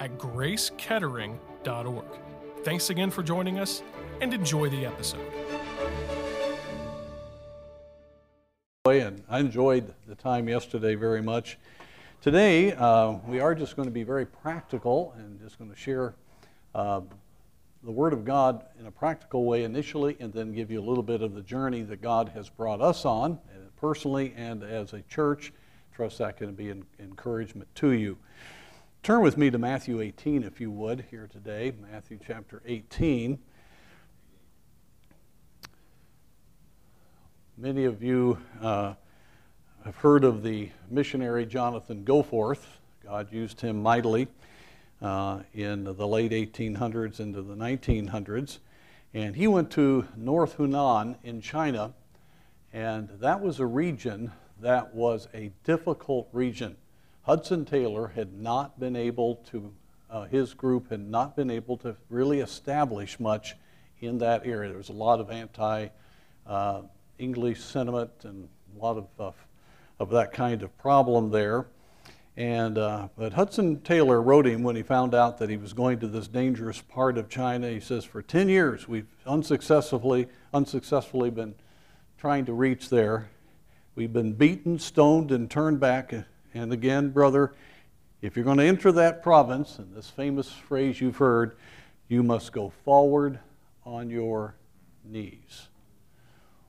at gracekettering.org. Thanks again for joining us and enjoy the episode. And I enjoyed the time yesterday very much. Today, uh, we are just going to be very practical and just going to share uh, the Word of God in a practical way initially, and then give you a little bit of the journey that God has brought us on, uh, personally and as a church. Trust that can be an encouragement to you. Turn with me to Matthew 18, if you would, here today. Matthew chapter 18. Many of you uh, have heard of the missionary Jonathan Goforth. God used him mightily uh, in the late 1800s into the 1900s. And he went to North Honan in China, and that was a region that was a difficult region. Hudson Taylor had not been able to, uh, his group had not been able to really establish much in that area. There was a lot of anti uh, English sentiment and a lot of, uh, of that kind of problem there. And, uh, but Hudson Taylor wrote him when he found out that he was going to this dangerous part of China. He says, For 10 years, we've unsuccessfully, unsuccessfully been trying to reach there. We've been beaten, stoned, and turned back and again, brother, if you're going to enter that province, and this famous phrase you've heard, you must go forward on your knees.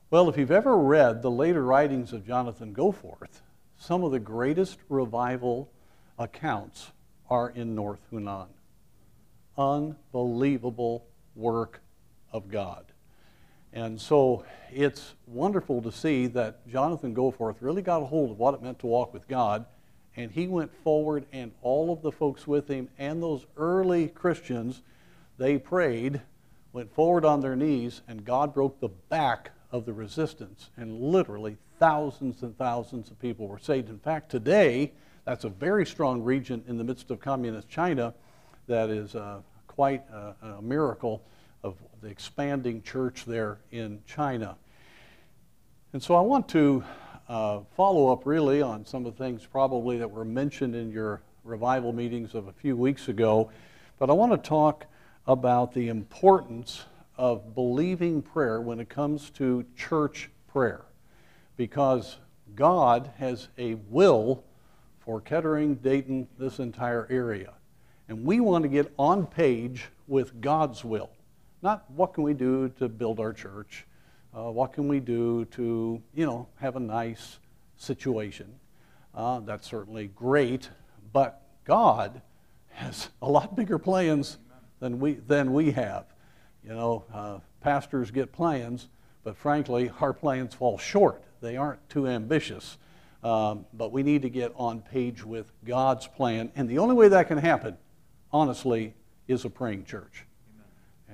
Well, if you've ever read the later writings of Jonathan Goforth, some of the greatest revival accounts are in North Honan. Unbelievable work of God. And so it's wonderful to see that Jonathan Goforth really got a hold of what it meant to walk with God. And he went forward, and all of the folks with him and those early Christians, they prayed, went forward on their knees, and God broke the back of the resistance. And literally, thousands and thousands of people were saved. In fact, today, that's a very strong region in the midst of communist China that is uh, quite a, a miracle of the expanding church there in China. And so I want to uh, follow up really on some of the things probably that were mentioned in your revival meetings of a few weeks ago, but I want to talk about the importance of believing prayer when it comes to church prayer. Because God has a will for Kettering, Dayton, this entire area. And we want to get on page with God's will. Not what can we do to build our church? Uh, what can we do to, you know, have a nice situation? Uh, that's certainly great, but God has a lot bigger plans than we, than we have. You know, uh, pastors get plans, but frankly, our plans fall short. They aren't too ambitious. Um, but we need to get on page with God's plan. And the only way that can happen, honestly, is a praying church.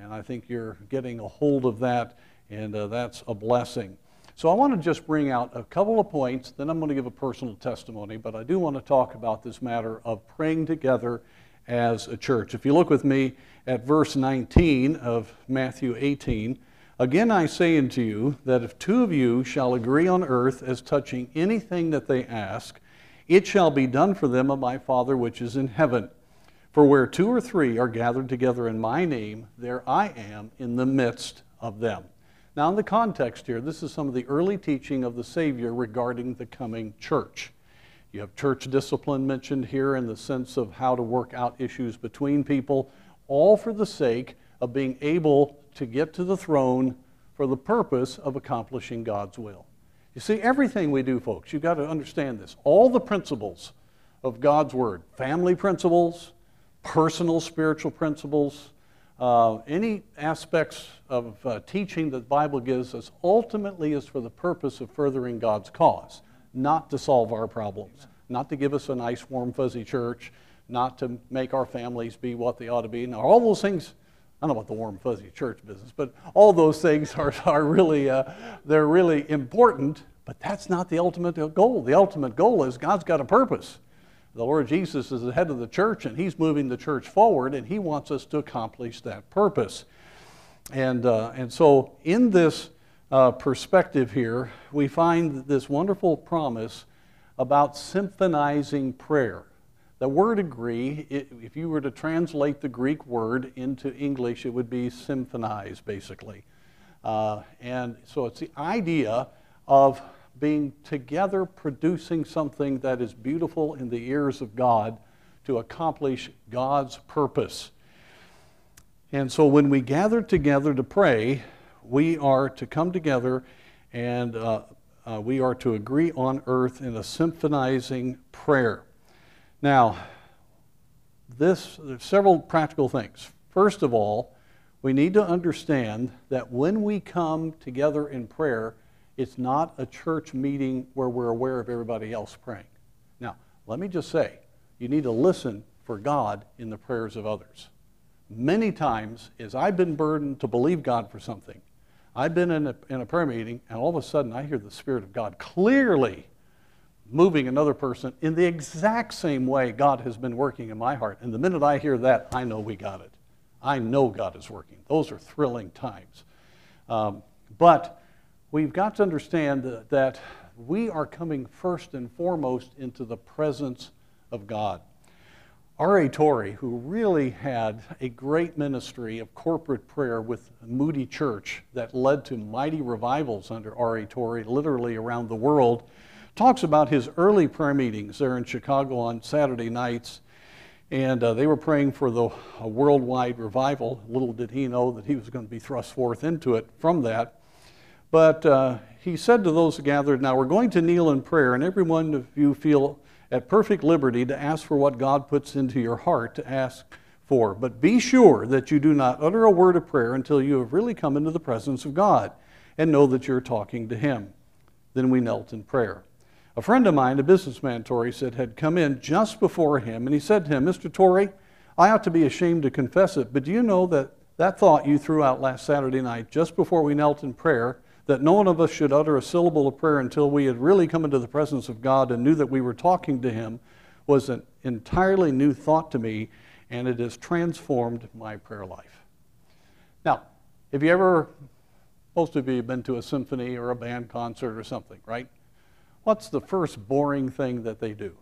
And I think you're getting a hold of that, and uh, that's a blessing. So I want to just bring out a couple of points, then I'm going to give a personal testimony, but I do want to talk about this matter of praying together as a church. If you look with me at verse 19 of Matthew 18, again I say unto you that if two of you shall agree on earth as touching anything that they ask, it shall be done for them of my Father which is in heaven. For where two or three are gathered together in my name, there I am in the midst of them. Now, in the context here, this is some of the early teaching of the Savior regarding the coming church. You have church discipline mentioned here in the sense of how to work out issues between people, all for the sake of being able to get to the throne for the purpose of accomplishing God's will. You see, everything we do, folks, you've got to understand this. All the principles of God's Word, family principles, personal spiritual principles, uh, any aspects of uh, teaching that the Bible gives us ultimately is for the purpose of furthering God's cause, not to solve our problems, not to give us a nice, warm, fuzzy church, not to make our families be what they ought to be. Now, all those things, I don't know about the warm, fuzzy church business, but all those things are, are really, uh, they're really important, but that's not the ultimate goal. The ultimate goal is God's got a purpose. The Lord Jesus is the head of the church, and He's moving the church forward, and He wants us to accomplish that purpose. And, uh, and so, in this uh, perspective here, we find this wonderful promise about symphonizing prayer. The word agree, if you were to translate the Greek word into English, it would be symphonize, basically. Uh, and so it's the idea of being together producing something that is beautiful in the ears of God to accomplish God's purpose. And so when we gather together to pray, we are to come together and uh, uh, we are to agree on earth in a symphonizing prayer. Now, this, there's several practical things. First of all, we need to understand that when we come together in prayer, it's not a church meeting where we're aware of everybody else praying. Now, let me just say, you need to listen for God in the prayers of others. Many times, as I've been burdened to believe God for something, I've been in a, in a prayer meeting, and all of a sudden I hear the Spirit of God clearly moving another person in the exact same way God has been working in my heart. And the minute I hear that, I know we got it. I know God is working. Those are thrilling times. Um, but we've got to understand that we are coming first and foremost into the presence of God. R.A. Torrey, who really had a great ministry of corporate prayer with Moody Church that led to mighty revivals under R.A. Torrey, literally around the world, talks about his early prayer meetings there in Chicago on Saturday nights. And uh, they were praying for the worldwide revival. Little did he know that he was going to be thrust forth into it from that. But uh, he said to those gathered, Now we're going to kneel in prayer, and every one of you feel at perfect liberty to ask for what God puts into your heart to ask for. But be sure that you do not utter a word of prayer until you have really come into the presence of God and know that you're talking to Him. Then we knelt in prayer. A friend of mine, a businessman, Torrey said, had come in just before him, and he said to him, Mr. Torrey, I ought to be ashamed to confess it, but do you know that that thought you threw out last Saturday night, just before we knelt in prayer, that no one of us should utter a syllable of prayer until we had really come into the presence of God and knew that we were talking to Him was an entirely new thought to me, and it has transformed my prayer life. Now, have you ever, most of you have been to a symphony or a band concert or something, right? What's the first boring thing that they do?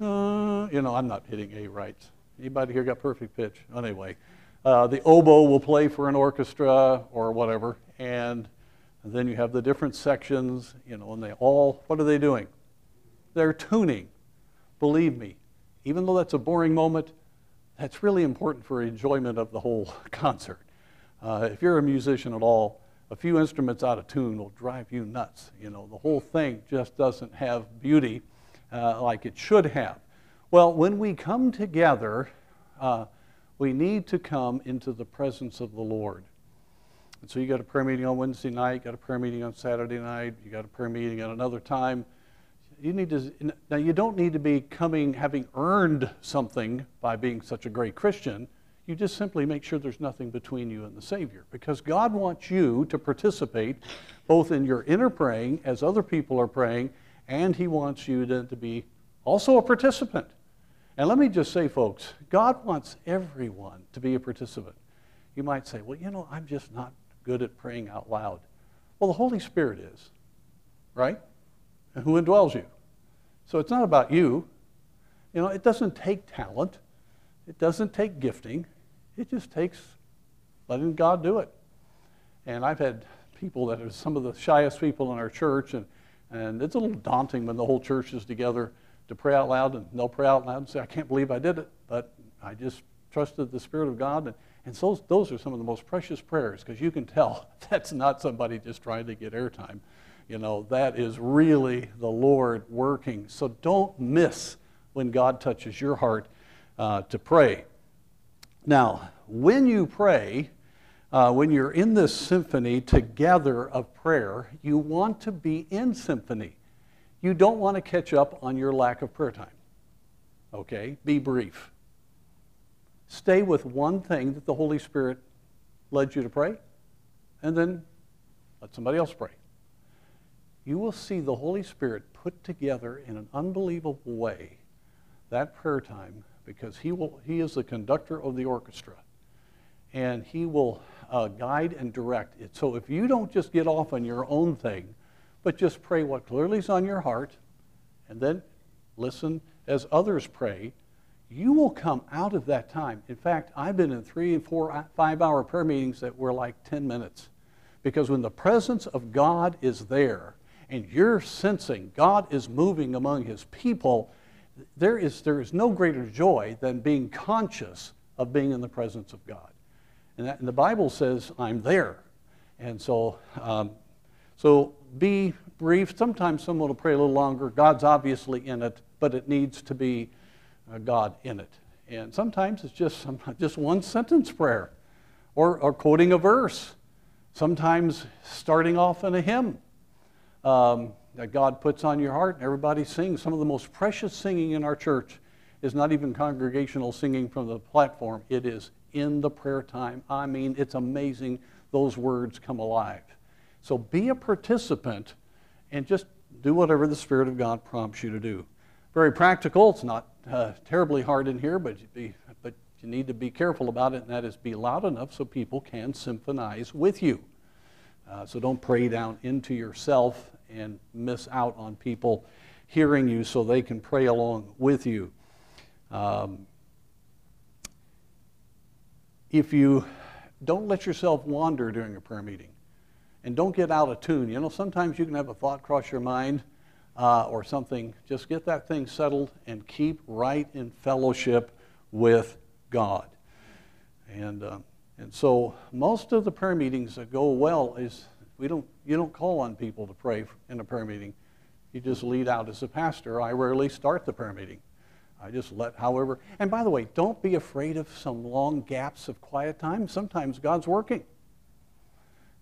Uh, you know, I'm not hitting A right. Anybody here got perfect pitch? Anyway, uh, the oboe will play for an orchestra or whatever, and then you have the different sections, you know, and they all, what are they doing? They're tuning. Believe me, even though that's a boring moment, that's really important for enjoyment of the whole concert. Uh, if you're a musician at all, a few instruments out of tune will drive you nuts. You know, the whole thing just doesn't have beauty uh, like it should have. Well, when we come together, uh, we need to come into the presence of the Lord. And so you got a prayer meeting on Wednesday night, got a prayer meeting on Saturday night, you got a prayer meeting at another time. You need to now you don't need to be coming having earned something by being such a great Christian. You just simply make sure there's nothing between you and the Savior. Because God wants you to participate both in your inner praying as other people are praying, and He wants you to be also a participant. And let me just say, folks, God wants everyone to be a participant. You might say, well, you know, I'm just not good at praying out loud. Well, the Holy Spirit is, right? And who indwells you. So it's not about you. You know, it doesn't take talent, it doesn't take gifting, it just takes letting God do it. And I've had people that are some of the shyest people in our church, and, and it's a little daunting when the whole church is together to pray out loud, and they'll pray out loud and say, I can't believe I did it, but I just trusted the Spirit of God. And, and so those are some of the most precious prayers because you can tell that's not somebody just trying to get airtime. You know, that is really the Lord working. So don't miss when God touches your heart uh, to pray. Now, when you pray, uh, when you're in this symphony together of prayer, you want to be in symphony you don't want to catch up on your lack of prayer time. Okay? Be brief. Stay with one thing that the Holy Spirit led you to pray, and then let somebody else pray. You will see the Holy Spirit put together in an unbelievable way that prayer time because he, will, he is the conductor of the orchestra and he will uh, guide and direct it. So if you don't just get off on your own thing, but just pray what clearly is on your heart, and then listen as others pray, you will come out of that time. In fact, I've been in three and four, uh, five hour prayer meetings that were like 10 minutes. Because when the presence of God is there and you're sensing God is moving among his people, there is, there is no greater joy than being conscious of being in the presence of God. And, that, and the Bible says, I'm there. And so, um, so be brief. Sometimes someone will pray a little longer. God's obviously in it, but it needs to be God in it. And sometimes it's just, just one sentence prayer or, or quoting a verse. Sometimes starting off in a hymn um, that God puts on your heart and everybody sings. Some of the most precious singing in our church is not even congregational singing from the platform, it is in the prayer time. I mean, it's amazing those words come alive. So be a participant and just do whatever the Spirit of God prompts you to do. Very practical. It's not uh, terribly hard in here, but you, be, but you need to be careful about it, and that is be loud enough so people can symphonize with you. Uh, so don't pray down into yourself and miss out on people hearing you so they can pray along with you. Um, if you don't let yourself wander during a prayer meeting and don't get out of tune. You know, sometimes you can have a thought cross your mind uh, or something. Just get that thing settled and keep right in fellowship with God. And, uh, and so most of the prayer meetings that go well is we don't, you don't call on people to pray in a prayer meeting. You just lead out as a pastor. I rarely start the prayer meeting. I just let, however, and by the way, don't be afraid of some long gaps of quiet time. Sometimes God's working.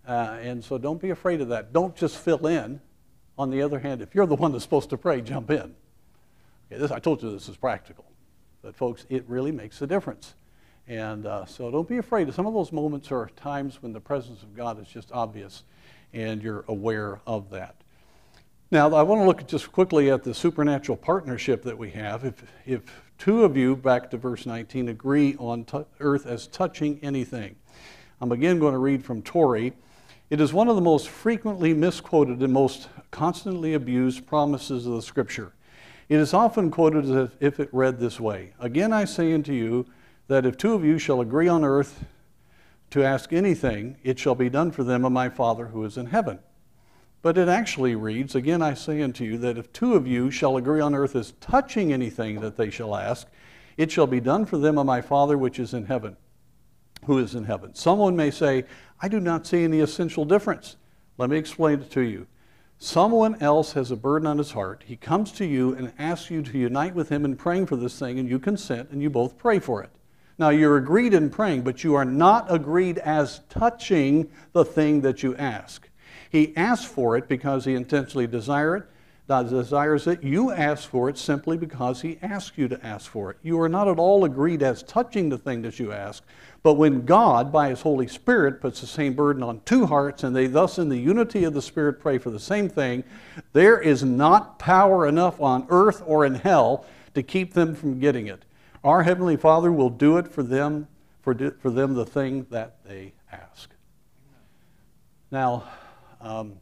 Uh, and so don't be afraid of that. Don't just fill in. On the other hand, if you're the one that's supposed to pray, jump in. Okay, this, I told you this is practical. But folks, it really makes a difference. And uh, so don't be afraid. Some of those moments are times when the presence of God is just obvious and you're aware of that. Now, I want to look just quickly at the supernatural partnership that we have. If, if two of you, back to verse 19, agree on earth as touching anything. I'm again going to read from Torrey. It is one of the most frequently misquoted and most constantly abused promises of the Scripture. It is often quoted as if it read this way Again I say unto you that if two of you shall agree on earth to ask anything, it shall be done for them of my Father who is in heaven. But it actually reads, Again I say unto you, that if two of you shall agree on earth as touching anything that they shall ask, it shall be done for them of my Father which is in heaven, who is in heaven. Someone may say, I do not see any essential difference. Let me explain it to you. Someone else has a burden on his heart. He comes to you and asks you to unite with him in praying for this thing, and you consent and you both pray for it. Now, you're agreed in praying, but you are not agreed as touching the thing that you ask. He asks for it because he intensely desire it, desires it. You ask for it simply because he asks you to ask for it. You are not at all agreed as touching the thing that you ask. But when God, by his Holy Spirit, puts the same burden on two hearts, and they thus, in the unity of the Spirit, pray for the same thing, there is not power enough on earth or in hell to keep them from getting it. Our Heavenly Father will do it for them, for, for them the thing that they ask. Now, um,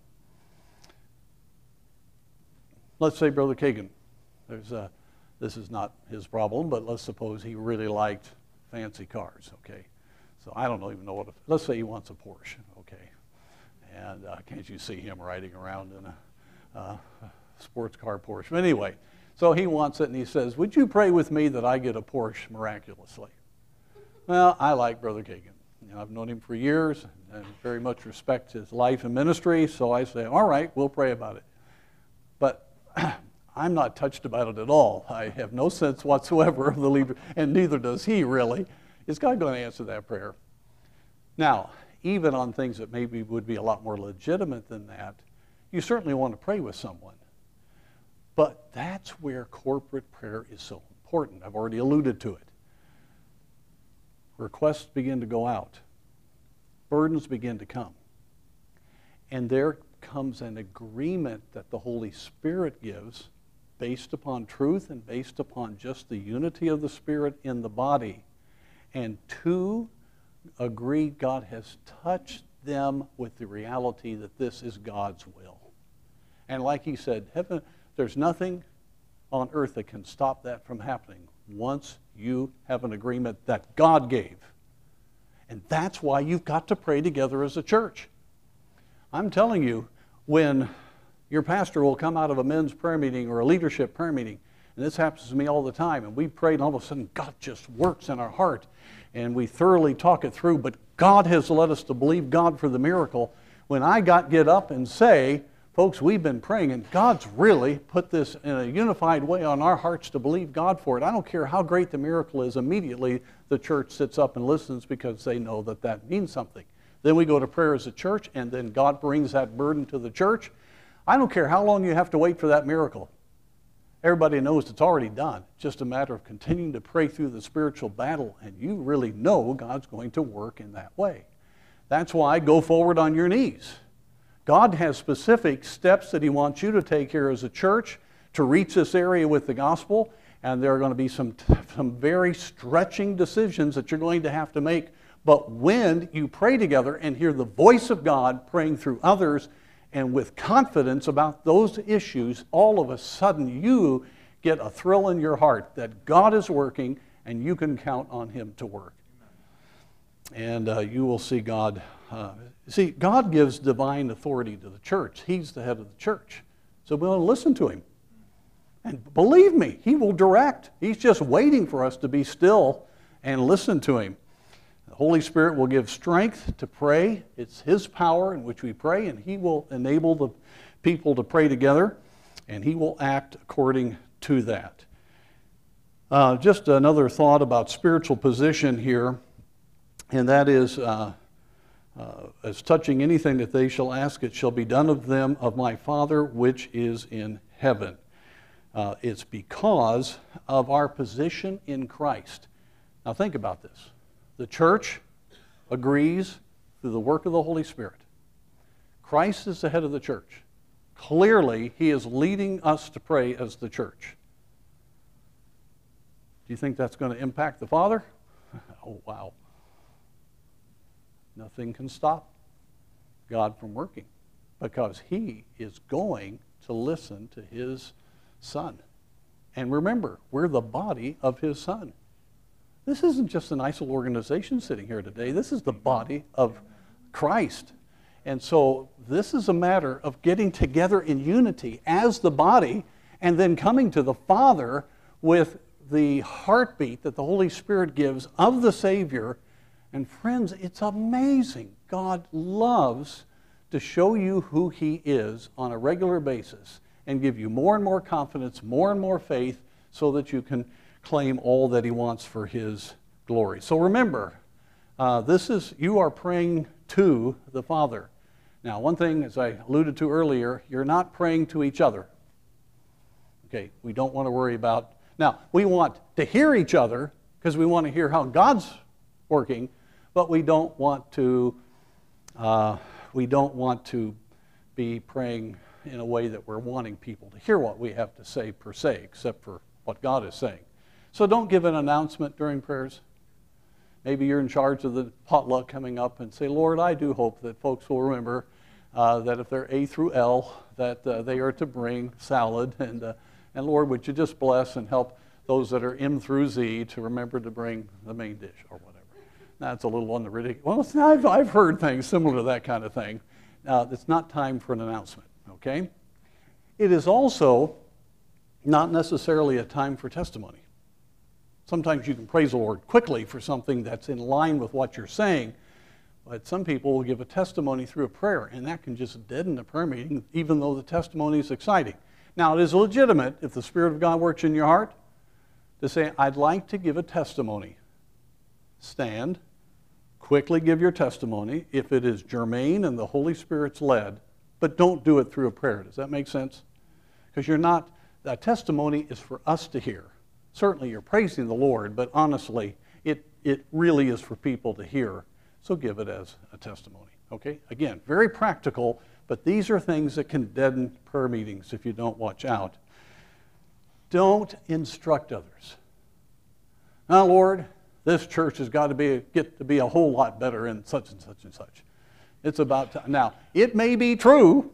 let's say Brother Kagan, there's a, this is not his problem, but let's suppose he really liked fancy cars, okay? So I don't even know what, let's say he wants a Porsche, okay? And uh, can't you see him riding around in a uh, sports car Porsche? But anyway, so he wants it and he says, Would you pray with me that I get a Porsche miraculously? Well, I like Brother Kagan. You know, I've known him for years and very much respect his life and ministry, so I say, all right, we'll pray about it. But I'm not touched about it at all. I have no sense whatsoever of the leader, and neither does he really. Is God going to answer that prayer? Now, even on things that maybe would be a lot more legitimate than that, you certainly want to pray with someone. But that's where corporate prayer is so important. I've already alluded to it. Requests begin to go out, burdens begin to come. And there comes an agreement that the Holy Spirit gives based upon truth and based upon just the unity of the Spirit in the body. And two agree God has touched them with the reality that this is God's will. And like he said, heaven, there's nothing on earth that can stop that from happening once you have an agreement that God gave. And that's why you've got to pray together as a church. I'm telling you, when your pastor will come out of a men's prayer meeting or a leadership prayer meeting, and this happens to me all the time, and we prayed, and all of a sudden God just works in our heart, and we thoroughly talk it through, but God has led us to believe God for the miracle. When I got get up and say, folks, we've been praying, and God's really put this in a unified way on our hearts to believe God for it. I don't care how great the miracle is, immediately the church sits up and listens because they know that that means something. Then we go to prayer as a church, and then God brings that burden to the church. I don't care how long you have to wait for that miracle. Everybody knows it's already done. It's just a matter of continuing to pray through the spiritual battle, and you really know God's going to work in that way. That's why go forward on your knees. God has specific steps that He wants you to take here as a church to reach this area with the gospel, and there are going to be some, some very stretching decisions that you're going to have to make but when you pray together and hear the voice of God praying through others and with confidence about those issues, all of a sudden you get a thrill in your heart that God is working and you can count on Him to work. And uh, you will see God. Uh, see, God gives divine authority to the church, He's the head of the church. So we want to listen to Him. And believe me, He will direct. He's just waiting for us to be still and listen to Him. Holy Spirit will give strength to pray. It's His power in which we pray, and He will enable the people to pray together, and He will act according to that. Uh, just another thought about spiritual position here, and that is uh, uh, as touching anything that they shall ask, it shall be done of them of my Father which is in heaven. Uh, it's because of our position in Christ. Now, think about this. The church agrees through the work of the Holy Spirit. Christ is the head of the church. Clearly, he is leading us to pray as the church. Do you think that's going to impact the Father? oh, wow. Nothing can stop God from working because he is going to listen to his Son. And remember, we're the body of his Son. This isn't just an ISIL organization sitting here today. This is the body of Christ. And so this is a matter of getting together in unity as the body and then coming to the Father with the heartbeat that the Holy Spirit gives of the Savior. And friends, it's amazing. God loves to show you who He is on a regular basis and give you more and more confidence, more and more faith, so that you can claim all that he wants for his glory. So remember, uh, this is, you are praying to the Father. Now, one thing, as I alluded to earlier, you're not praying to each other. Okay, we don't want to worry about. Now, we want to hear each other because we want to hear how God's working, but we don't want to. Uh, we don't want to be praying in a way that we're wanting people to hear what we have to say per se, except for what God is saying. So don't give an announcement during prayers. Maybe you're in charge of the potluck coming up and say, Lord, I do hope that folks will remember uh, that if they're A through L, that uh, they are to bring salad. And, uh, and Lord, would you just bless and help those that are M through Z to remember to bring the main dish or whatever. That's a little on the ridiculous. Well, I've, I've heard things similar to that kind of thing. Uh, it's not time for an announcement, okay? It is also not necessarily a time for testimony. Sometimes you can praise the Lord quickly for something that's in line with what you're saying, but some people will give a testimony through a prayer, and that can just deaden the prayer meeting, even though the testimony is exciting. Now, it is legitimate if the Spirit of God works in your heart to say, I'd like to give a testimony. Stand, quickly give your testimony if it is germane and the Holy Spirit's led, but don't do it through a prayer. Does that make sense? Because you're not, that testimony is for us to hear. Certainly you're praising the Lord, but honestly, it, it really is for people to hear. So give it as a testimony. Okay? Again, very practical, but these are things that can deaden prayer meetings if you don't watch out. Don't instruct others. Now, Lord, this church has got to be, get to be a whole lot better in such and such and such. It's about time. Now, it may be true.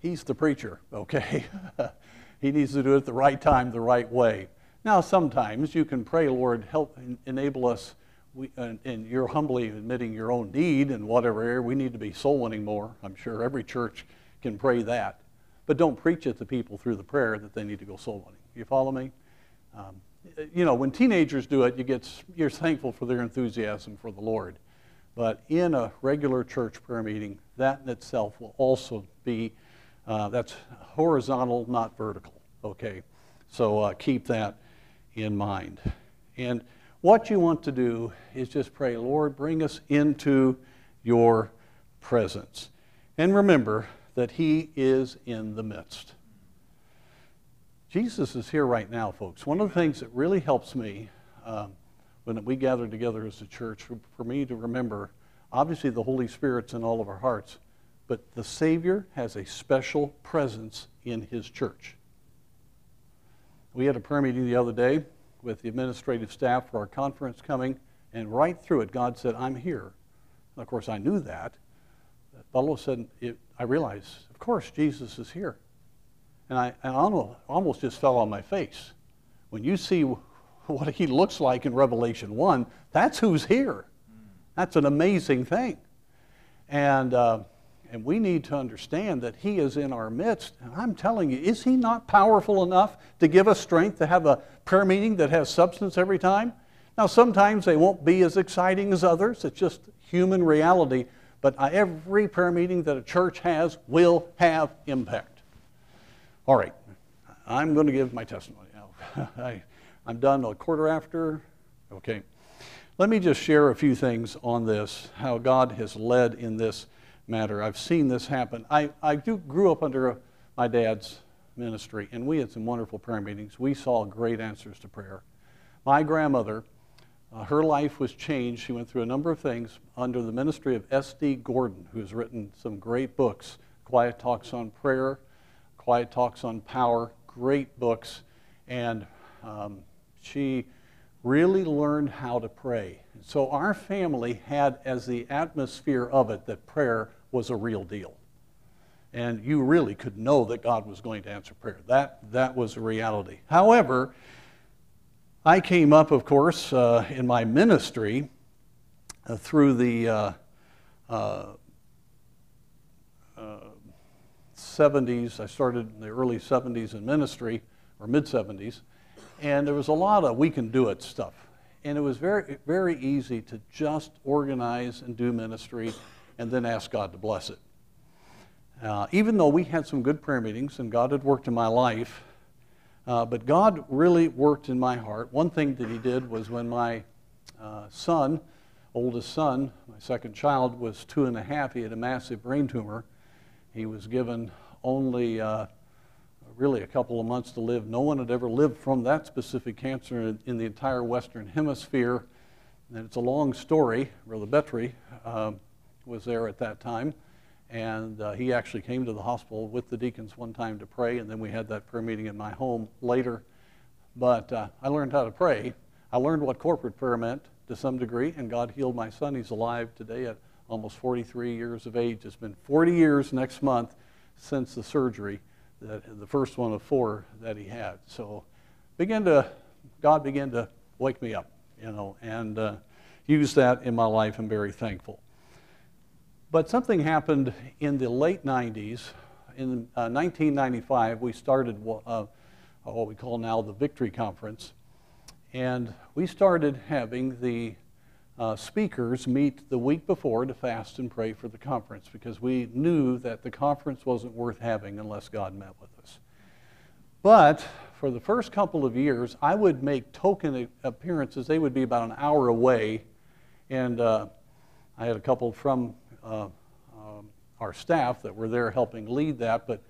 He's the preacher, okay? he needs to do it at the right time, the right way. Now, sometimes you can pray, Lord, help enable us, we, and, and, you're humbly admitting your own need in whatever area. We need to be soul winning more. I'm sure every church can pray that. But don't preach it to people through the prayer that they need to go soul winning. You follow me? Um, you know, when teenagers do it, you get, you're thankful for their enthusiasm for the Lord. But in a regular church prayer meeting, that in itself will also be, uh, that's horizontal, not vertical. Okay? So uh, keep that in mind. And what you want to do is just pray, Lord, bring us into your presence. And remember that He is in the midst. Jesus is here right now, folks. One of the things that really helps me um, when we gather together as a church, for me to remember, obviously the Holy Spirit's in all of our hearts, but the Savior has a special presence in His church. We had a prayer meeting the other day with the administrative staff for our conference coming, and right through it, God said, I'm here. And of course, I knew that. But all of a sudden, it, I realized, of course, Jesus is here. And I, I almost just fell on my face. When you see what he looks like in Revelation 1, that's who's here. That's an amazing thing. And, uh, and we need to understand that he is in our midst. And I'm telling you, is he not powerful enough to give us strength to have a prayer meeting that has substance every time? Now, sometimes they won't be as exciting as others. It's just human reality. But uh, every prayer meeting that a church has will have impact. All right, I'm going to give my testimony now. I, I'm done a quarter after. Okay. Let me just share a few things on this, how God has led in this matter. I've seen this happen. I, I do, grew up under a, my dad's ministry, and we had some wonderful prayer meetings. We saw great answers to prayer. My grandmother, uh, her life was changed. She went through a number of things under the ministry of S.D. Gordon, who has written some great books Quiet Talks on Prayer, Quiet Talks on Power, great books. And um, she really learned how to pray. So our family had as the atmosphere of it that prayer was a real deal. And you really could know that God was going to answer prayer. That, that was a reality. However, I came up, of course, uh, in my ministry uh, through the uh, uh 70s. I started in the early 70s in ministry, or mid 70s, and there was a lot of we can do it stuff. And it was very, very easy to just organize and do ministry and then ask God to bless it. Uh, even though we had some good prayer meetings and God had worked in my life, uh, but God really worked in my heart. One thing that He did was when my uh, son, oldest son, my second child, was two and a half, he had a massive brain tumor. He was given only uh, really a couple of months to live. No one had ever lived from that specific cancer in, the entire Western Hemisphere. And it's a long story. Brother Betry uh, was there at that time. And uh, he actually came to the hospital with the deacons one time to pray, and then we had that prayer meeting in my home later. But uh, I learned how to pray. I learned what corporate prayer meant to some degree, and God healed my son. He's alive today at almost 43 years of age. It's been 40 years next month since the surgery, that, the first one of four that he had. So began to, God began to wake me up, you know, and uh, use that in my life. I'm very thankful. But something happened in the late 90s. In uh, 1995, we started uh, what we call now the Victory Conference. And we started having the uh, speakers meet the week before to fast and pray for the conference because we knew that the conference wasn't worth having unless God met with us. But for the first couple of years, I would make token appearances. They would be about an hour away. And uh, I had a couple from uh, um, our staff that were there helping lead that. But,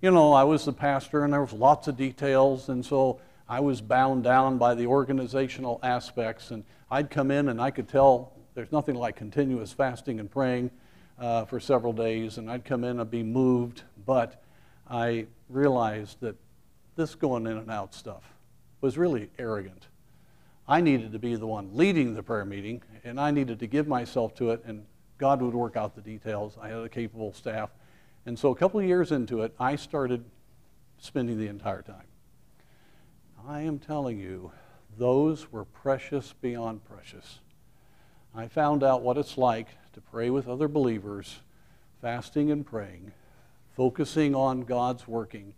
you know, I was the pastor and there was lots of details. And so I was bound down by the organizational aspects, and I'd come in and I could tell there's nothing like continuous fasting and praying uh, for several days, and I'd come in and be moved, but I realized that this going in and out stuff was really arrogant. I needed to be the one leading the prayer meeting, and I needed to give myself to it, and God would work out the details. I had a capable staff. And so a couple of years into it, I started spending the entire time. I am telling you, those were precious beyond precious. I found out what it's like to pray with other believers, fasting and praying, focusing on God's working,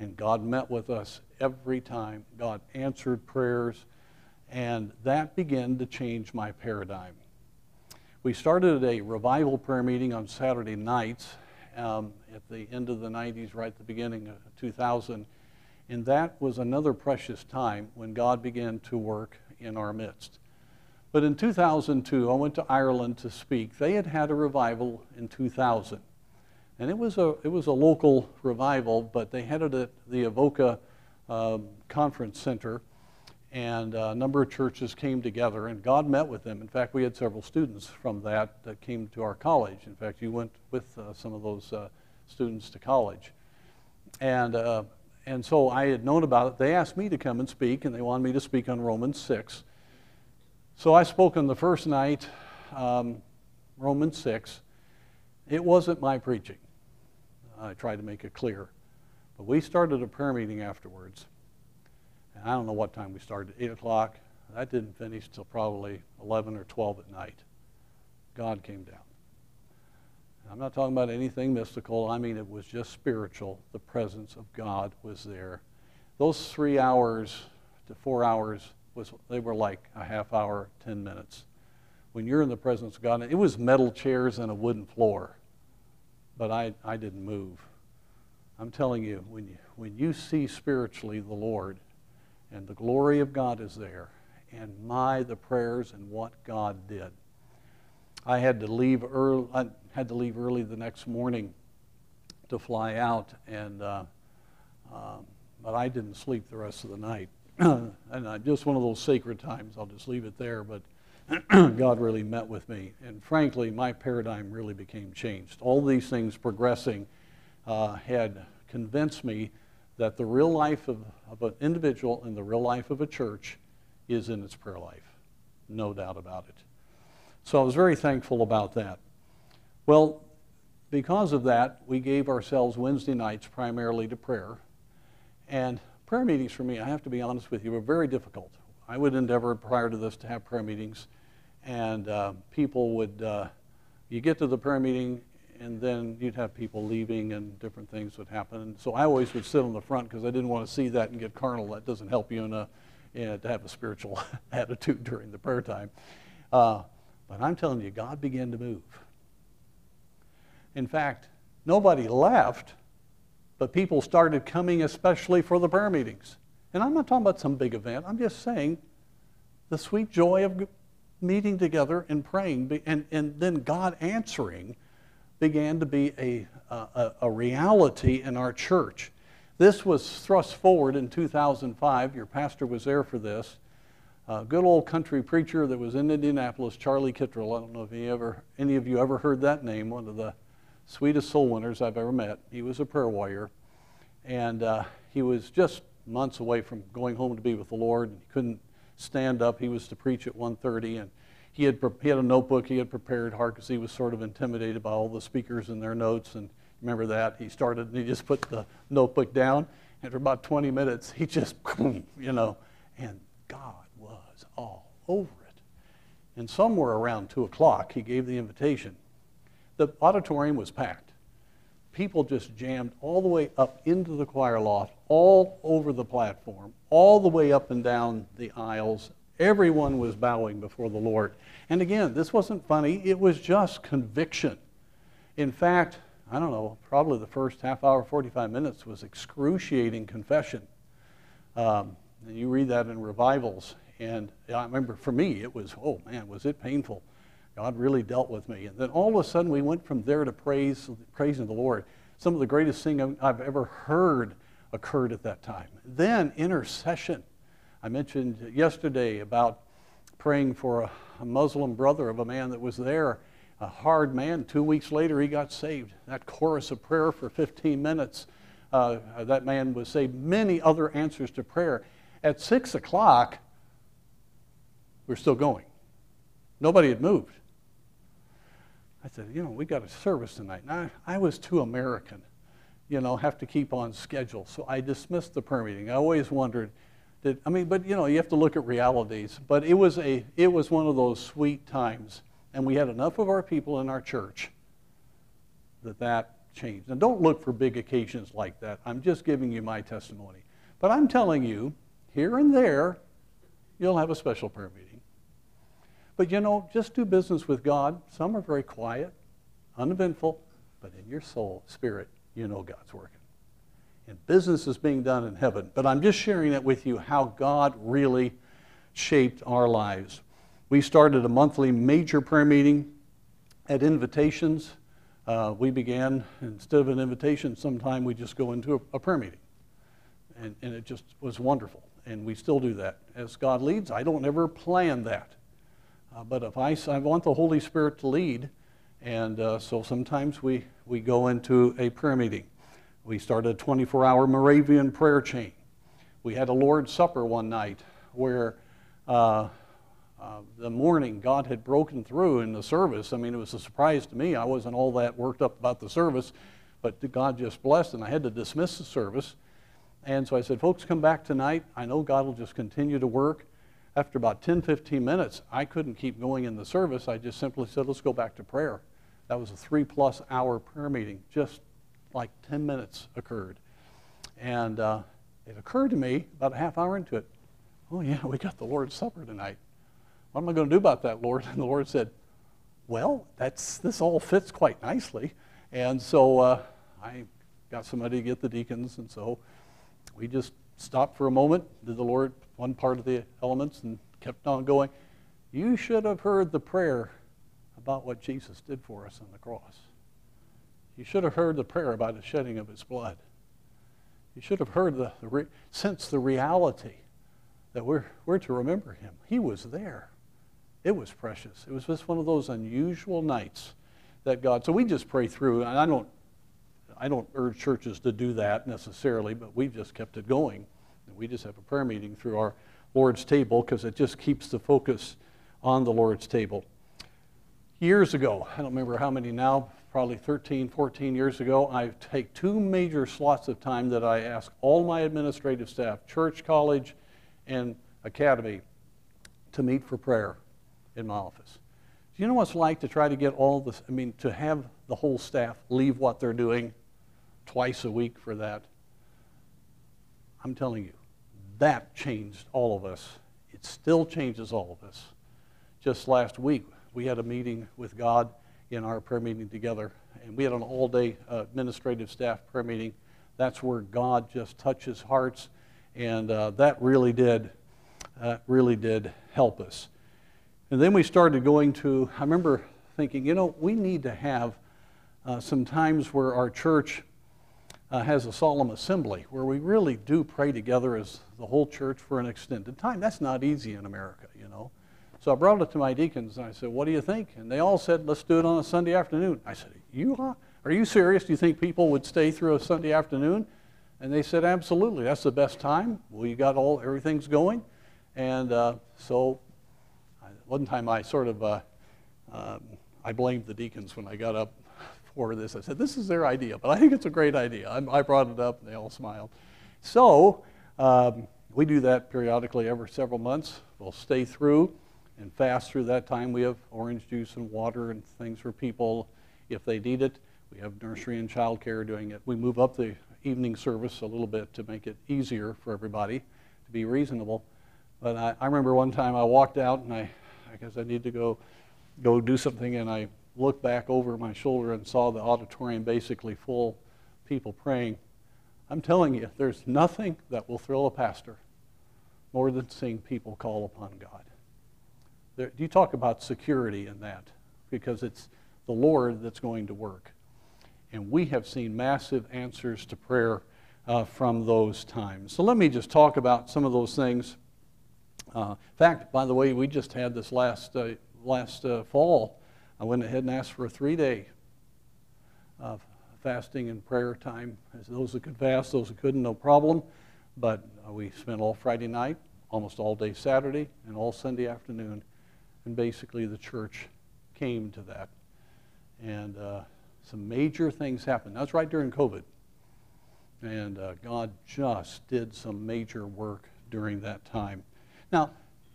and God met with us every time. God answered prayers, and that began to change my paradigm. We started a revival prayer meeting on Saturday nights um, at the end of the 90s, right at the beginning of 2000. And that was another precious time when God began to work in our midst. But in 2002, I went to Ireland to speak. They had had a revival in 2000. And it was a, it was a local revival, but they had it at the Avoca um, Conference Center. And a number of churches came together, and God met with them. In fact, we had several students from that that came to our college. In fact, you went with uh, some of those uh, students to college. And uh, and so I had known about it. They asked me to come and speak, and they wanted me to speak on Romans 6. So I spoke on the first night, um, Romans 6. It wasn't my preaching. I tried to make it clear. But we started a prayer meeting afterwards. And I don't know what time we started, 8 o'clock. That didn't finish till probably 11 or 12 at night. God came down. I'm not talking about anything mystical. I mean, it was just spiritual. The presence of God was there. Those three hours to four hours was they were like a half hour, ten minutes. When you're in the presence of God, it was metal chairs and a wooden floor, but I, I didn't move. I'm telling you, when you when you see spiritually the Lord, and the glory of God is there, and my the prayers and what God did. I had to leave early. I had to leave early the next morning to fly out, and uh, um, but I didn't sleep the rest of the night. and I, just one of those sacred times. I'll just leave it there. But God really met with me, and frankly, my paradigm really became changed. All these things progressing uh, had convinced me that the real life of, of an individual and the real life of a church is in its prayer life. No doubt about it. So I was very thankful about that. Well, because of that, we gave ourselves Wednesday nights primarily to prayer. And prayer meetings for me, I have to be honest with you, were very difficult. I would endeavor prior to this to have prayer meetings, and uh, people would, uh, you get to the prayer meeting, and then you'd have people leaving, and different things would happen. And so I always would sit on the front because I didn't want to see that and get carnal. That doesn't help you in a, in to have a spiritual attitude during the prayer time. Uh, but I'm telling you, God began to move. In fact, nobody left, but people started coming especially for the prayer meetings. And I'm not talking about some big event. I'm just saying the sweet joy of meeting together and praying, and, and then God answering began to be a, a, a reality in our church. This was thrust forward in 2005. Your pastor was there for this. A good old country preacher that was in Indianapolis, Charlie Kittrell. I don't know if any, ever, any of you ever heard that name, one of the sweetest soul winners I've ever met. He was a prayer warrior. And uh, he was just months away from going home to be with the Lord. He couldn't stand up. He was to preach at 1.30. And he had, he had a notebook he had prepared hard because he was sort of intimidated by all the speakers and their notes. And remember that? He started and he just put the notebook down. And for about 20 minutes, he just, you know, and God was all over it. And somewhere around 2 o'clock, he gave the invitation. The auditorium was packed. People just jammed all the way up into the choir loft, all over the platform, all the way up and down the aisles. Everyone was bowing before the Lord. And again, this wasn't funny, it was just conviction. In fact, I don't know, probably the first half hour, 45 minutes was excruciating confession. Um, and you read that in revivals, and I remember for me, it was, oh man, was it painful. God really dealt with me. And then all of a sudden, we went from there to praise, praising the Lord. Some of the greatest thing I've ever heard occurred at that time. Then intercession. I mentioned yesterday about praying for a, a Muslim brother of a man that was there, a hard man. Two weeks later, he got saved. That chorus of prayer for 15 minutes, uh, that man was saved. Many other answers to prayer. At 6 o'clock, we're still going. Nobody had moved. I said, you know, we got a service tonight. And I, I was too American, you know, have to keep on schedule. So I dismissed the prayer meeting. I always wondered, did, I mean, but you know, you have to look at realities. But it was, a, it was one of those sweet times. And we had enough of our people in our church that that changed. Now, don't look for big occasions like that. I'm just giving you my testimony. But I'm telling you, here and there, you'll have a special prayer meeting. But you know, just do business with God. Some are very quiet, uneventful, but in your soul, spirit, you know God's working. And business is being done in heaven. But I'm just sharing that with you how God really shaped our lives. We started a monthly major prayer meeting at invitations. Uh, we began, instead of an invitation, sometime we just go into a, a prayer meeting. And, and it just was wonderful. And we still do that. As God leads, I don't ever plan that. Uh, but if I, I want the Holy Spirit to lead, and uh, so sometimes we, we go into a prayer meeting. We started a 24 hour Moravian prayer chain. We had a Lord's Supper one night where uh, uh, the morning God had broken through in the service. I mean, it was a surprise to me. I wasn't all that worked up about the service, but God just blessed, and I had to dismiss the service. And so I said, folks, come back tonight. I know God will just continue to work after about 10, 15 minutes, I couldn't keep going in the service. I just simply said, let's go back to prayer. That was a three plus hour prayer meeting. Just like 10 minutes occurred. And uh, it occurred to me about a half hour into it, oh, yeah, we got the Lord's Supper tonight. What am I going to do about that, Lord? And the Lord said, well, that's, this all fits quite nicely. And so uh, I got somebody to get the deacons, and so we just stopped for a moment. Did the Lord one part of the elements and kept on going. You should have heard the prayer about what Jesus did for us on the cross. You should have heard the prayer about the shedding of his blood. You should have heard the, the re, sense the reality that we're, we're to remember him. He was there. It was precious. It was just one of those unusual nights that God. So we just pray through, and I don't, I don't urge churches to do that necessarily, but we've just kept it going we just have a prayer meeting through our Lord's table because it just keeps the focus on the Lord's table. Years ago, I don't remember how many now, probably 13, 14 years ago, I take two major slots of time that I ask all my administrative staff, church, college, and academy, to meet for prayer in my office. Do you know what it's like to try to get all this? I mean, to have the whole staff leave what they're doing twice a week for that? I'm telling you, that changed all of us. It still changes all of us. Just last week, we had a meeting with God in our prayer meeting together, and we had an all day uh, administrative staff prayer meeting. That's where God just touches hearts, and uh, that really did, uh, really did help us. And then we started going to, I remember thinking, you know, we need to have uh, some times where our church uh, has a solemn assembly where we really do pray together as the whole church for an extended time. That's not easy in America, you know. So I brought it to my deacons and I said, What do you think? And they all said, Let's do it on a Sunday afternoon. I said, You are? Are you serious? Do you think people would stay through a Sunday afternoon? And they said, Absolutely. That's the best time. We got all, everything's going. And uh, so one time I sort of, uh, um, I blamed the deacons when I got up for this. I said, this is their idea, but I think it's a great idea. I, I brought it up, and they all smiled. So um, we do that periodically every several months. We'll stay through and fast through that time. We have orange juice and water and things for people if they need it. We have nursery and child care doing it. We move up the evening service a little bit to make it easier for everybody to be reasonable. But I, I remember one time I walked out and I, I guess I need to go, go do something, and I looked back over my shoulder and saw the auditorium basically full, people praying. I'm telling you, there's nothing that will thrill a pastor more than seeing people call upon God. There, you talk about security in that because it's the Lord that's going to work. And we have seen massive answers to prayer uh, from those times. So let me just talk about some of those things. Uh, in fact, by the way, we just had this last, uh, last uh, fall. I went ahead and asked for a three day fasting and prayer time. As those that could fast, those that couldn't, no problem. But uh, we spent all Friday night, almost all day Saturday, and all Sunday afternoon. And basically, the church came to that. And uh, some major things happened. That's right during COVID. And uh, God just did some major work during that time. Now,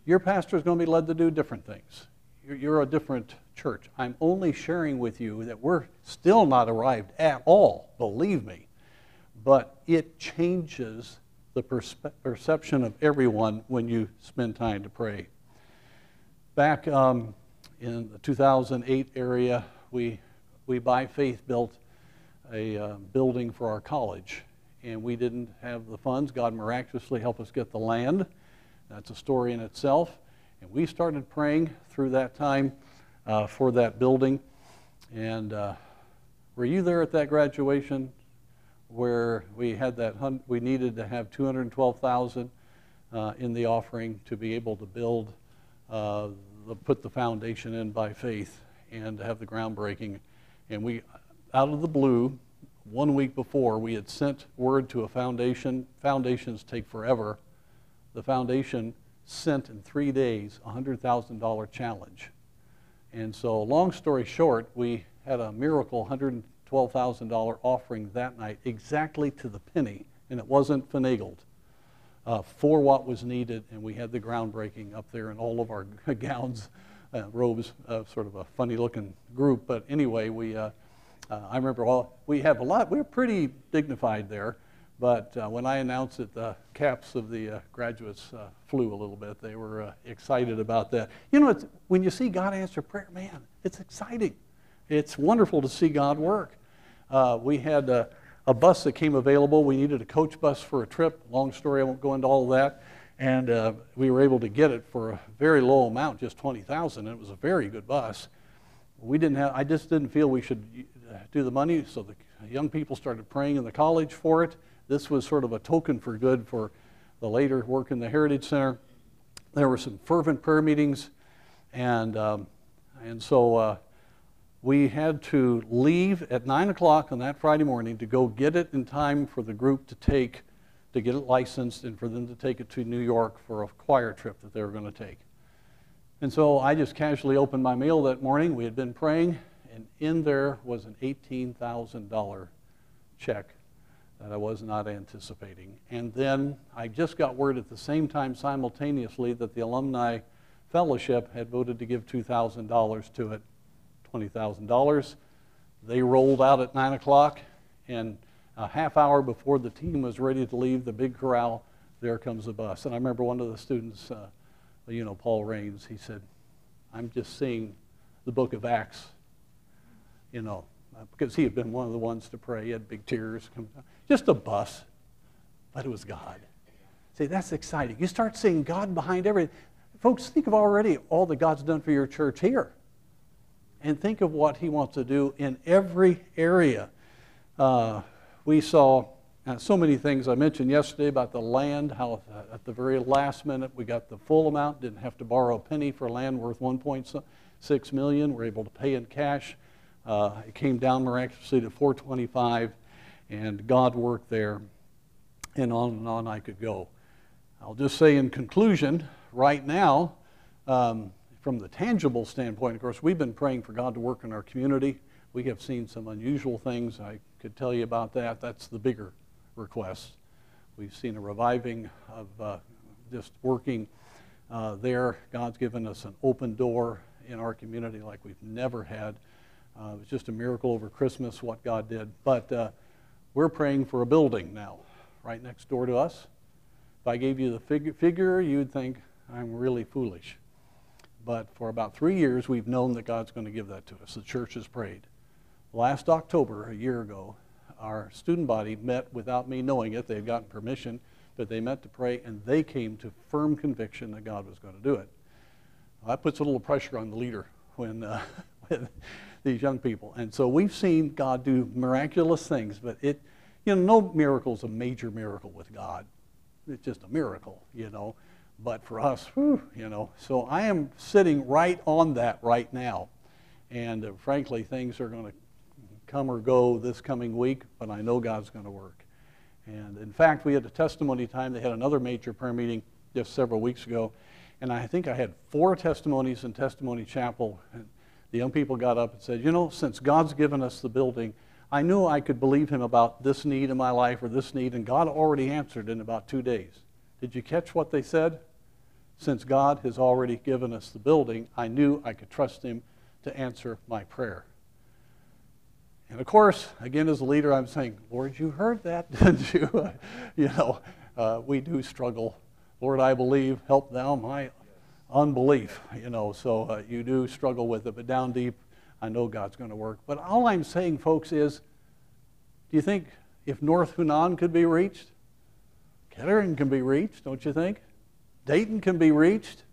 your pastor is going to be led to do different things. You're, you're a different church. I'm only sharing with you that we're still not arrived at all, believe me. But it changes the perception of everyone when you spend time to pray. Back um, in the 2008 area, we, we by faith built a uh, building for our college. And we didn't have the funds. God miraculously helped us get the land. That's a story in itself. And we started praying through that time uh, for that building. And uh, were you there at that graduation where we had that, we needed to have 212,000 uh, in the offering to be able to build, uh, put the foundation in by faith and have the groundbreaking. And we, out of the blue, one week before, we had sent word to a foundation. Foundations take forever. The foundation sent in three days a $100,000 challenge. And so, long story short, we had a miracle $112,000 offering that night, exactly to the penny, and it wasn't finagled. Uh, for what was needed, and we had the groundbreaking up there in all of our gowns, uh, robes, uh, sort of a funny looking group. But anyway, we, uh, uh, I remember all, we have a lot, we're pretty dignified there. But uh, when I announced it, the caps of the graduates flew a little bit. They were excited about that. You know, when you see God answer prayer, man, it's exciting. It's wonderful to see God work. We had a, bus that came available. We needed a coach bus for a trip. Long story, I won't go into all of that. And uh, we were able to get it for a very low amount, just 20000 It was a very good bus. We didn't have, I just didn't feel we should do the money, so the young people started praying in the college for it. This was sort of a token for good for the later work in the Heritage Center. There were some fervent prayer meetings, and, um, and so uh, we had to leave at 9 o'clock on that Friday morning to go get it in time for the group to take, to get it licensed, and for them to take it to New York for a choir trip that they were going to take. And so I just casually opened my mail that morning. We had been praying, and in there was an $18,000 check that I was not anticipating. And then I just got word at the same time, simultaneously, that the Alumni Fellowship had voted to give $2,000 to it, $20,000. They rolled out at 9 o'clock, and a half hour before the team was ready to leave the big corral, there comes the bus. And I remember one of the students, uh, you know, Paul Rains, he said, I'm just seeing the book of Acts, you know, because he had been one of the ones to pray. He had big tears come down. Just a bus, but it was God. See, that's exciting. You start seeing God behind everything. Folks, think of already all that God's done for your church here. And think of what He wants to do in every area. Uh, we saw uh, so many things I mentioned yesterday about the land, how at the very last minute we got the full amount, didn't have to borrow a penny for land worth 1.6 million. We're able to pay in cash. Uh, it came down miraculously to 425 and God worked there, and on and on I could go. I'll just say in conclusion, right now, um, from the tangible standpoint, of course, we've been praying for God to work in our community. We have seen some unusual things. I could tell you about that. That's the bigger request. We've seen a reviving of uh, just working uh, there. God's given us an open door in our community like we've never had. Uh, it was just a miracle over Christmas what God did. But uh, we're praying for a building now, right next door to us. If I gave you the fig- figure, you'd think I'm really foolish. But for about three years, we've known that God's going to give that to us. The church has prayed. Last October, a year ago, our student body met without me knowing it. They had gotten permission, but they met to pray, and they came to firm conviction that God was going to do it. Well, that puts a little pressure on the leader when, uh, when these young people. And so we've seen God do miraculous things, but it, You know, no miracle is a major miracle with God. It's just a miracle, you know. But for us, whew, you know, so I am sitting right on that right now. And uh, frankly, things are going to come or go this coming week, but I know God's going to work. And in fact, we had a testimony time. They had another major prayer meeting just several weeks ago. And I think I had four testimonies in Testimony Chapel. And the young people got up and said, You know, since God's given us the building, I knew I could believe Him about this need in my life or this need, and God already answered in about two days. Did you catch what they said? Since God has already given us the building, I knew I could trust Him to answer my prayer. And of course, again, as a leader, I'm saying, Lord, you heard that, didn't you? you know, uh, we do struggle. Lord, I believe, help thou my unbelief. You know, so uh, you do struggle with it, but down deep, I know God's going to work. But all I'm saying, folks, is do you think if North Honan could be reached, Kettering can be reached, don't you think? Dayton can be reached.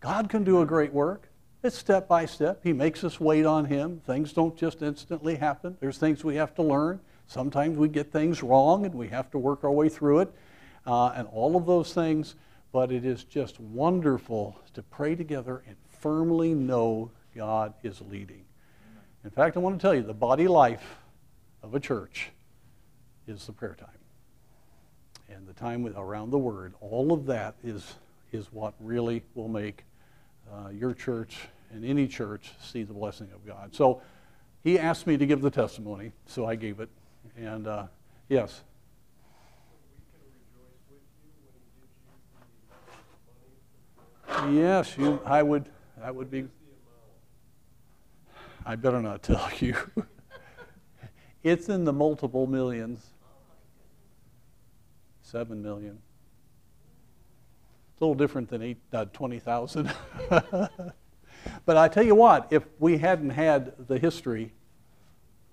God can do a great work. It's step by step. He makes us wait on Him. Things don't just instantly happen. There's things we have to learn. Sometimes we get things wrong and we have to work our way through it. Uh, and all of those things. But it is just wonderful to pray together and firmly know God is leading. In fact, I want to tell you the body life of a church is the prayer time. And the time around the Word, all of that is, is what really will make uh, your church and any church see the blessing of God. So he asked me to give the testimony, so I gave it. And uh, yes. Yes, you, I would. That would be. I better not tell you. it's in the multiple millions. Seven million. It's a little different than uh, 20,000. but I tell you what, if we hadn't had the history,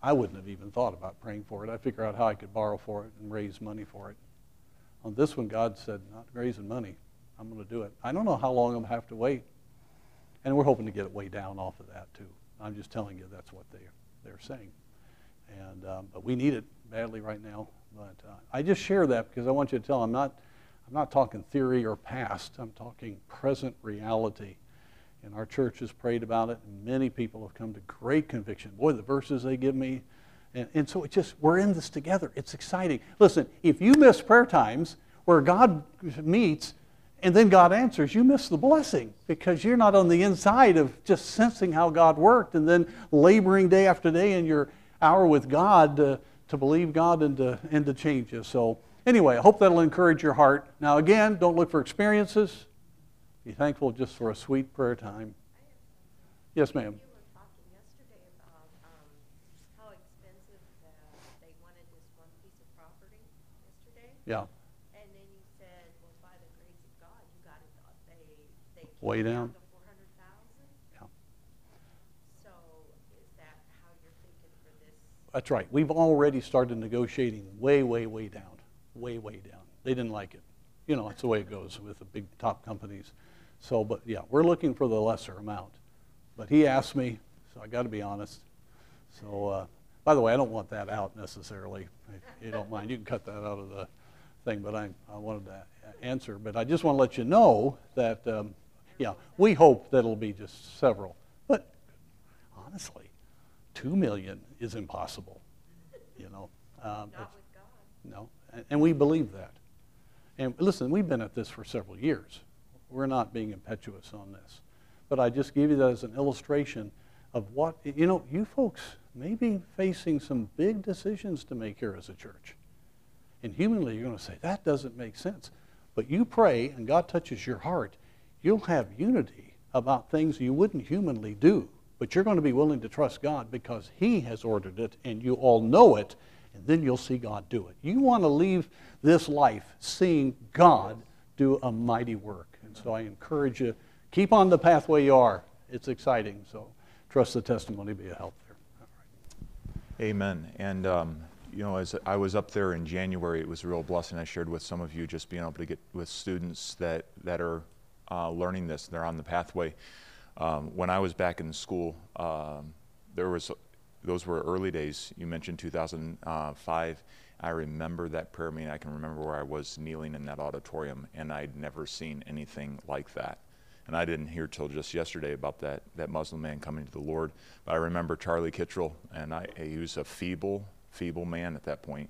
I wouldn't have even thought about praying for it. I'd figure out how I could borrow for it and raise money for it. On this one, God said, not raising money. I'm going to do it. I don't know how long I'm going to have to wait. And we're hoping to get it way down off of that, too. I'm just telling you that's what they, they're saying. And, um, but we need it badly right now. But uh, I just share that because I want you to tell I'm not I'm not talking theory or past, I'm talking present reality. And our church has prayed about it, and many people have come to great conviction. Boy, the verses they give me. And, and so it just, we're in this together. It's exciting. Listen, if you miss prayer times where God meets and then God answers, you miss the blessing because you're not on the inside of just sensing how God worked and then laboring day after day in your hour with God to, to believe God and to, and to change you. So, Anyway, I hope that'll encourage your heart. Now, again, don't look for experiences. Be thankful just for a sweet prayer time. Yes, ma'am. Yeah. And then you said, well, by the grace of God, you got it. They they way down. to four hundred thousand. Yeah. So is that how you're thinking for this? That's right. We've already started negotiating way, way, way down way, way down. They didn't like it. You know, that's the way it goes with the big top companies. So, but yeah, we're looking for the lesser amount. But he asked me, so I got to be honest. So, uh, by the way, I don't want that out necessarily. If you don't mind, you can cut that out of the thing. But I, I wanted to answer. But I just want to let you know that, um, yeah, we hope that it'll be just several. But honestly, two million is impossible. You know. Um, Not with God. No, and we believe that. And listen, we've been at this for several years. We're not being impetuous on this. But I just give you that as an illustration of what, you know, you folks may be facing some big decisions to make here as a church. And humanly, you're going to say, that doesn't make sense. But you pray and God touches your heart, you'll have unity about things you wouldn't humanly do. But you're going to be willing to trust God because He has ordered it and you all know it and then you'll see God do it. You want to leave this life seeing God do a mighty work. And so I encourage you, keep on the pathway you are. It's exciting. So trust the testimony be a help there. Amen. And, um, you know, as I was up there in January, it was a real blessing. I shared with some of you just being able to get with students that, that are uh, learning this, they're on the pathway. Um, when I was back in school, um, there was those were early days. You mentioned 2005. I remember that prayer meeting. I can remember where I was kneeling in that auditorium, and I'd never seen anything like that. And I didn't hear till just yesterday about that, that Muslim man coming to the Lord. But I remember Charlie Kittrell, and I, he was a feeble, feeble man at that point.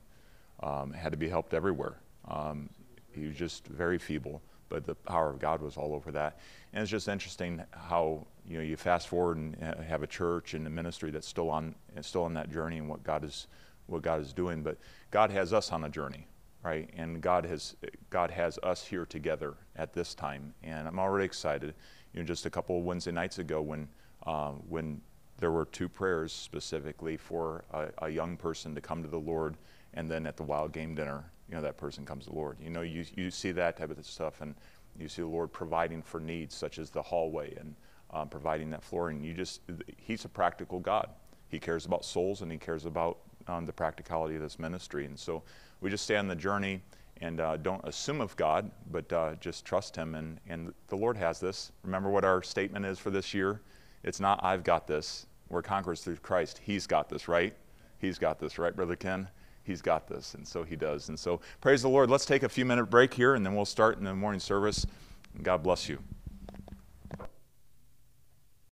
Um, had to be helped everywhere. Um, he was just very feeble, but the power of God was all over that. And it's just interesting how you know you fast forward and have a church and a ministry that's still on still on that journey and what God is what God is doing. But God has us on a journey, right? And God has God has us here together at this time, and I'm already excited. You know, just a couple of Wednesday nights ago when uh, when there were two prayers specifically for a, a, young person to come to the Lord, and then at the wild game dinner, you know, that person comes to the Lord. You know, you you see that type of stuff, and you see the Lord providing for needs such as the hallway and um, providing that flooring. You just He's a practical God. He cares about souls and He cares about um, the practicality of this ministry. And so we just stay on the journey and uh, don't assume of God, but uh, just trust Him. And, and the Lord has this. Remember what our statement is for this year? It's not, I've got this. We're conquerors through Christ. He's got this, right? He's got this, right, Brother Ken? He's got this. And so He does. And so praise the Lord. Let's take a few minute break here, and then we'll start in the morning service. God bless you.